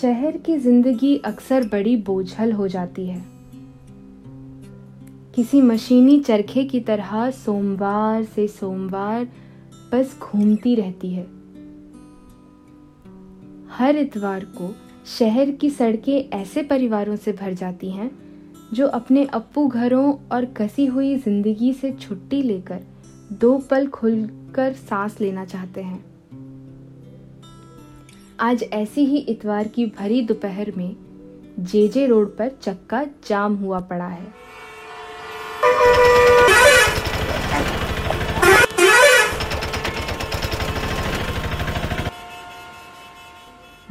शहर की ज़िंदगी अक्सर बड़ी बोझल हो जाती है। किसी मशीनी चरखे की तरह सोमवार से सोमवार बस घूमती रहती है। हर इतवार को शहर की सड़कें ऐसे परिवारों से भर जाती हैं, जो अपने अप्पू घरों और कसी हुई ज़िंदगी से छुट्टी लेकर दो पल खुलकर सांस लेना चाहते हैं। आज ऐसी ही इतवार की भरी दोपहर में जेजे रोड पर चक्का जाम हुआ पड़ा है।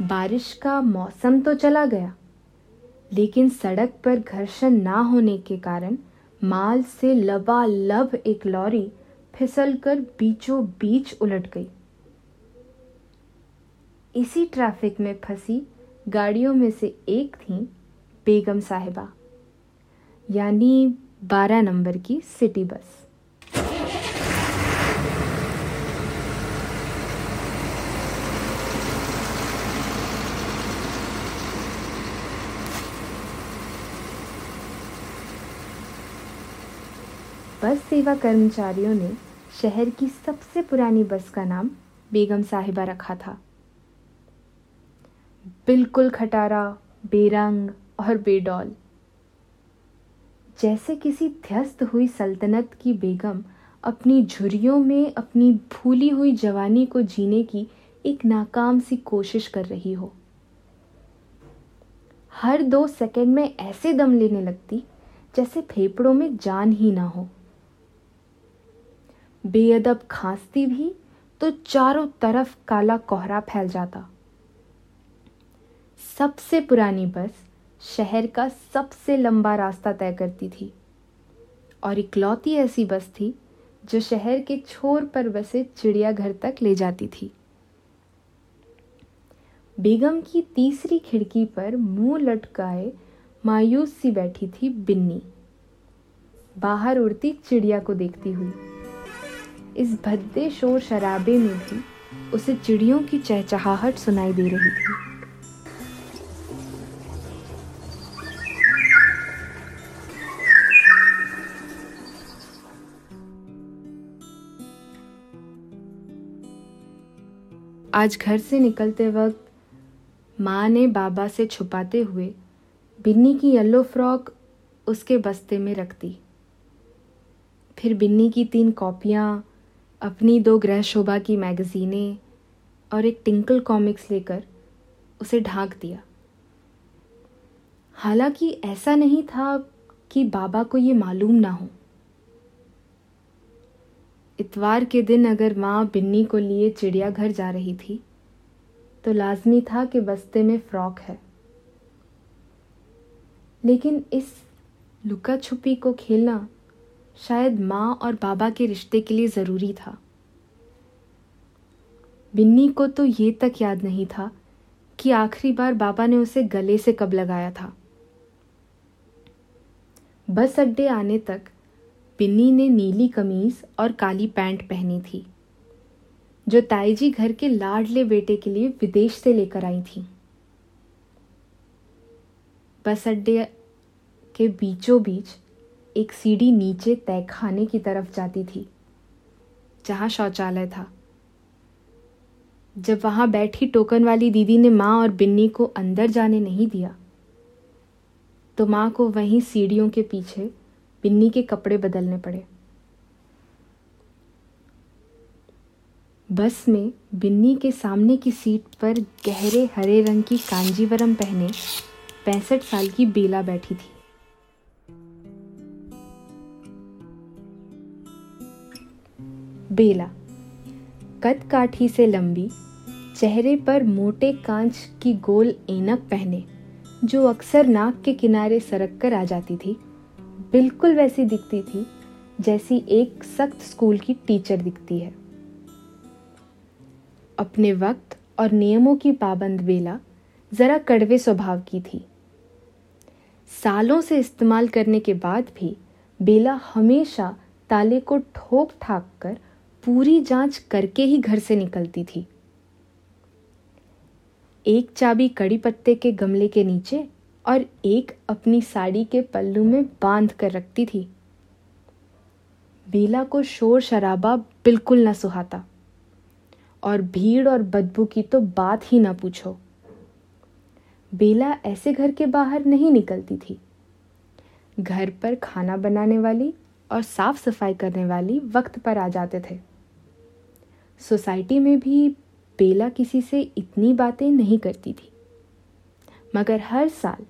बारिश का मौसम तो चला गया, लेकिन सड़क पर घर्षण ना होने के कारण माल से लबालब एक लॉरी फिसलकर बीचों बीच उलट गई। इसी ट्रैफ़िक में फंसी गाड़ियों में से एक थी बेगम साहिबा, यानी बारह नंबर की सिटी बस। बस सेवा कर्मचारियों ने शहर की सबसे पुरानी बस का नाम बेगम साहिबा रखा था। बिल्कुल खटारा, बेरंग और बेडौल। जैसे किसी ध्यस्त हुई सल्तनत की बेगम अपनी झुरियों में अपनी भूली हुई जवानी को जीने की एक नाकाम सी कोशिश कर रही हो। हर दो सेकंड में ऐसे दम लेने लगती जैसे फेफड़ों में जान ही ना हो। बेअदब खांसती भी तो चारों तरफ़ काला कोहरा फैल जाता। सबसे पुरानी बस शहर का सबसे लंबा रास्ता तय करती थी। और इकलौती ऐसी बस थी, जो शहर के छोर पर बसे चिड़ियाघर तक ले जाती थी। बेगम की तीसरी खिड़की पर मुँह लटकाए मायूस सी बैठी थी बिन्नी। बाहर उड़ती चिड़िया को देखती हुई। इस भद्दे शोर शराबे में भी उसे चिड़ियों की चहचहाहट सुनाई दे रही थी। आज घर से निकलते वक्त माँ ने बाबा से छुपाते हुए बिन्नी की येलो फ्रॉक उसके बस्ते में रख दी। फिर बिन्नी की तीन कॉपियाँ, अपनी दो ग्रह शोभा की मैगज़ीनें और एक टिंकल कॉमिक्स लेकर उसे ढांक दिया। हालाँकि ऐसा नहीं था कि बाबा को ये मालूम ना हो। इतवार के दिन अगर माँ बिन्नी को लिए चिड़ियाघर जा रही थी तो लाजमी था कि बस्ते में फ्रॉक है। लेकिन इस लुका छुपी को खेलना शायद माँ और बाबा के रिश्ते के लिए ज़रूरी था। बिन्नी को तो ये तक याद नहीं था कि आखिरी बार बाबा ने उसे गले से कब लगाया था। बस अड्डे आने तक बिन्नी ने नीली कमीज और काली पैंट पहनी थी, जो ताईजी घर के लाडले बेटे के लिए विदेश से लेकर आई थी। बस अड्डे के बीचों बीच एक सीढ़ी नीचे तहखाने की तरफ़ जाती थी, जहाँ शौचालय था। जब वहाँ बैठी टोकन वाली दीदी ने माँ और बिन्नी को अंदर जाने नहीं दिया तो माँ को वहीं सीढ़ियों के पीछे बिन्नी के कपड़े बदलने पड़े। बस में बिन्नी के सामने की सीट पर गहरे हरे रंग की कांजीवरम पहने पैंसठ साल की बेला बैठी थी। बेला, कद काठी से लंबी, चेहरे पर मोटे कांच की गोल एनक पहने, जो अक्सर नाक के किनारे सरक कर आ जाती थी। बिल्कुल वैसी दिखती थी, जैसी एक सख्त स्कूल की टीचर दिखती है। अपने वक्त और नियमों की पाबंद बेला जरा कड़वे स्वभाव की थी। सालों से इस्तेमाल करने के बाद भी बेला हमेशा ताले को ठोक ठाक कर पूरी जाँच करके ही घर से निकलती थी। एक चाबी कड़ी पत्ते के गमले के नीचे और एक अपनी साड़ी के पल्लू में बाँध कर रखती थी। बेला को शोर शराबा बिल्कुल न सुहाता। और भीड़ और बदबू की तो बात ही ना पूछो। बेला ऐसे घर के बाहर नहीं निकलती थी। घर पर खाना बनाने वाली और साफ़ सफ़ाई करने वाली वक्त पर आ जाते थे। सोसाइटी में भी बेला किसी से इतनी बातें नहीं करती थी। मगर हर साल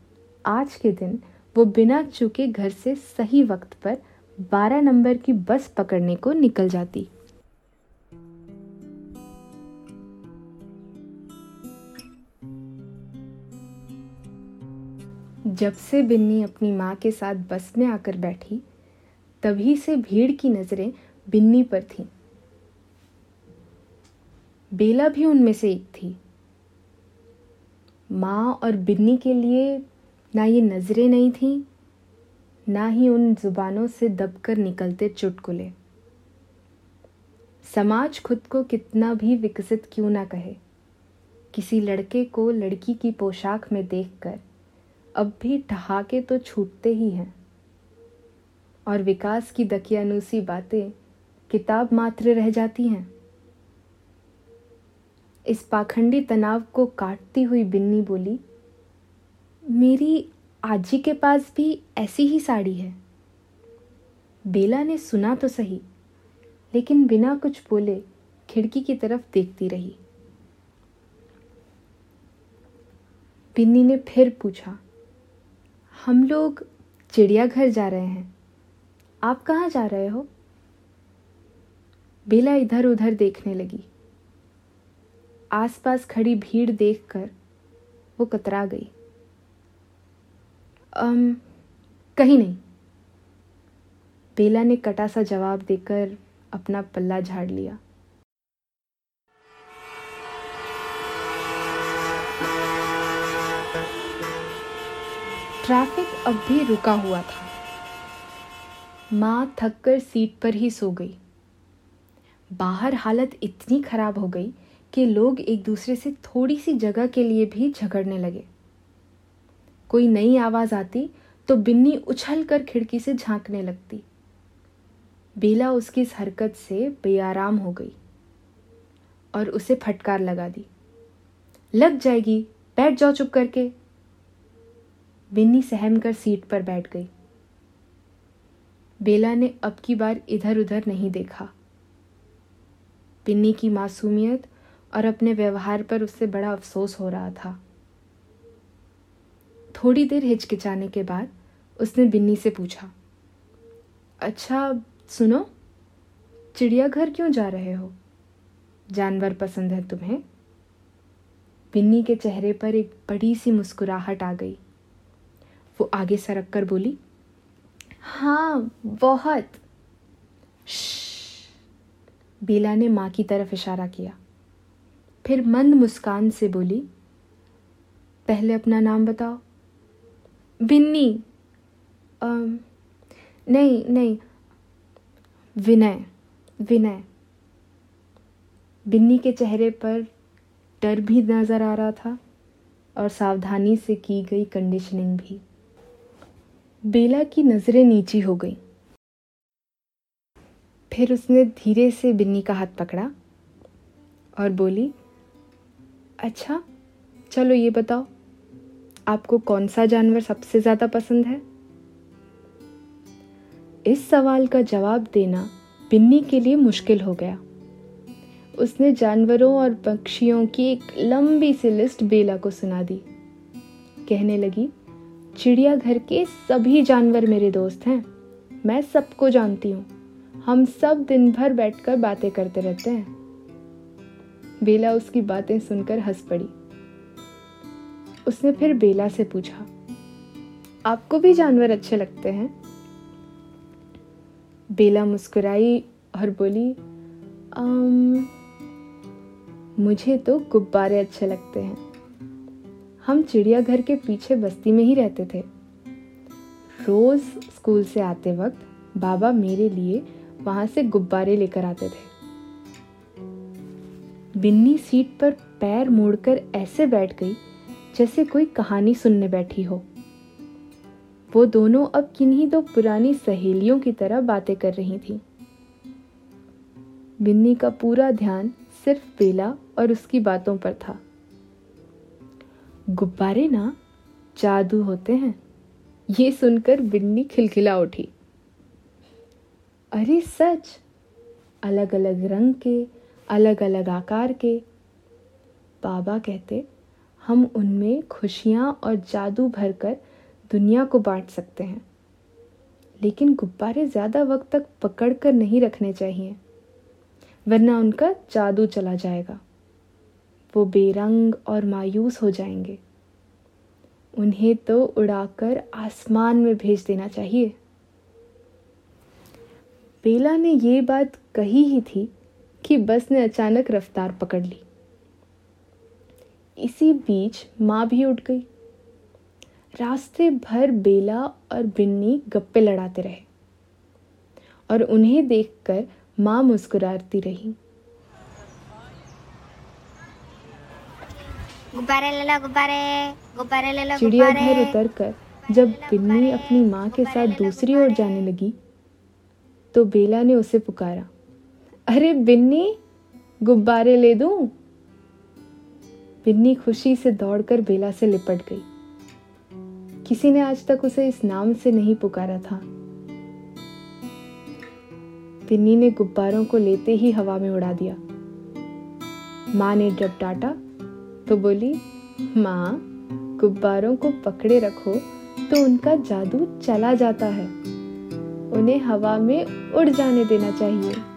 आज के दिन वो बिना चूके घर से सही वक्त पर 12 नंबर की बस पकड़ने को निकल जाती जब से बिन्नी अपनी माँ के साथ बस में आकर बैठी, तभी से भीड़ की नज़रें बिन्नी पर थीं। बेला भी उनमें से एक थी माँ और बिन्नी के लिए ना ये नज़रें नहीं थीं, ना ही उन जुबानों से दबकर निकलते चुटकुले। समाज खुद को कितना भी विकसित क्यों ना कहे, किसी लड़के को लड़की की पोशाक में देखकर, अब भी ठहाके तो छूटते ही हैं। और विकास की दकियानूसी बातें किताब मात्र रह जाती हैं। इस पाखंडी तनाव को काटती हुई बिन्नी बोली मेरी आजी के पास भी ऐसी ही साड़ी है। बेला ने सुना तो सही, लेकिन बिना कुछ बोले खिड़की की तरफ़ देखती रही। बिन्नी ने फिर पूछा, हम लोग चिड़ियाघर जा रहे हैं। आप कहाँ जा रहे हो? बेला इधर उधर देखने लगी। आसपास खड़ी भीड़ देखकर वो कतरा गई। अम, कहीं नहीं। बेला ने कटा सा जवाब देकर अपना पल्ला झाड़ लिया। ट्रैफ़िक अब भी रुका हुआ था। माँ थककर सीट पर ही सो गई। बाहर हालत इतनी खराब हो गई कि लोग एक दूसरे से थोड़ी सी जगह के लिए भी झगड़ने लगे। कोई नई आवाज़ आती तो बिन्नी उछल कर खिड़की से झांकने लगती। बेला उसकी इस हरकत से बेआराम हो गई और उसे फटकार लगा दी। लग जाएगी, बैठ जाओ चुप करके। बिन्नी सहम कर सीट पर बैठ गई। बेला ने अब की बार इधर उधर नहीं देखा। बिन्नी की मासूमियत और अपने व्यवहार पर उससे बड़ा अफसोस हो रहा था। थोड़ी देर हिचकिचाने के बाद उसने बिन्नी से पूछा अच्छा सुनो, चिड़ियाघर क्यों जा रहे हो? जानवर पसंद है तुम्हें? बिन्नी के चेहरे पर एक बड़ी सी मुस्कुराहट आ गई। वो आगे सरक कर बोली हाँ बहुत। बेला ने माँ की तरफ़ इशारा किया। फिर मंद मुस्कान से बोली, पहले अपना नाम बताओ। बिन्नी नहीं नहीं। विनय विनय। बिन्नी के चेहरे पर डर भी नज़र आ रहा था और सावधानी से की गई कंडीशनिंग भी। बेला की नज़रें नीची हो गई। फिर उसने धीरे से बिन्नी का हाथ पकड़ा और बोली अच्छा चलो ये बताओ आपको कौन सा जानवर सबसे ज़्यादा पसंद है? इस सवाल का जवाब देना बिन्नी के लिए मुश्किल हो गया। उसने जानवरों और पक्षियों की एक लंबी सी लिस्ट बेला को सुना दी। कहने लगी चिड़ियाघर के सभी जानवर मेरे दोस्त हैं। मैं सबको जानती हूँ। हम सब दिन भर बैठकर बातें करते रहते हैं। बेला उसकी बातें सुनकर हंस पड़ी। उसने फिर बेला से पूछा आपको भी जानवर अच्छे लगते हैं? बेला मुस्कुराई और बोली आम, मुझे तो गुब्बारे अच्छे लगते हैं। हम चिड़ियाघर के पीछे बस्ती में ही रहते थे। रोज स्कूल से आते वक्त बाबा मेरे लिए वहाँ से गुब्बारे लेकर आते थे। बिन्नी सीट पर पैर मोड़कर ऐसे बैठ गई जैसे कोई कहानी सुनने बैठी हो। वो दोनों अब किन्हीं दो पुरानी सहेलियों की तरह बातें कर रही थीं। बिन्नी का पूरा ध्यान सिर्फ़ बेला और उसकी बातों पर था। गुब्बारे ना, जादू होते हैं। ये सुनकर बिन्नी खिलखिला उठी। अरे सच अलग अलग रंग के अलग अलग आकार के, बाबा कहते हम उनमें खुशियाँ और जादू भरकर दुनिया को बांट सकते हैं। लेकिन गुब्बारे ज़्यादा वक्त तक पकड़ कर नहीं रखने चाहिए, वरना उनका जादू चला जाएगा। वो बेरंग और मायूस हो जाएँगे। उन्हें तो उड़ाकर आसमान में भेज देना चाहिए। बेला ने ये बात कही ही थी कि बस ने अचानक रफ्तार पकड़ ली। इसी बीच माँ भी उठ गई। रास्ते भर बेला और बिन्नी गप्पे लड़ाते रहे और उन्हें देखकर माँ मुस्कुराती रही। गुब्बारे ले लो गुब्बारे गुब्बारे ले लो चिड़ियाघर उतर कर जब बिन्नी अपनी माँ के साथ दूसरी ओर जाने लगी तो बेला ने उसे पुकारा अरे बिन्नी गुब्बारे ले दूँ? बिन्नी खुशी से दौड़कर बेला से लिपट गई। किसी ने आज तक उसे इस नाम से नहीं पुकारा था। बिन्नी ने गुब्बारों को लेते ही हवा में उड़ा दिया। माँ ने जब डांटा तो बोली, माँ, गुब्बारों को पकड़े रखो तो उनका जादू चला जाता है। उन्हें हवा में उड़ जाने देना चाहिए।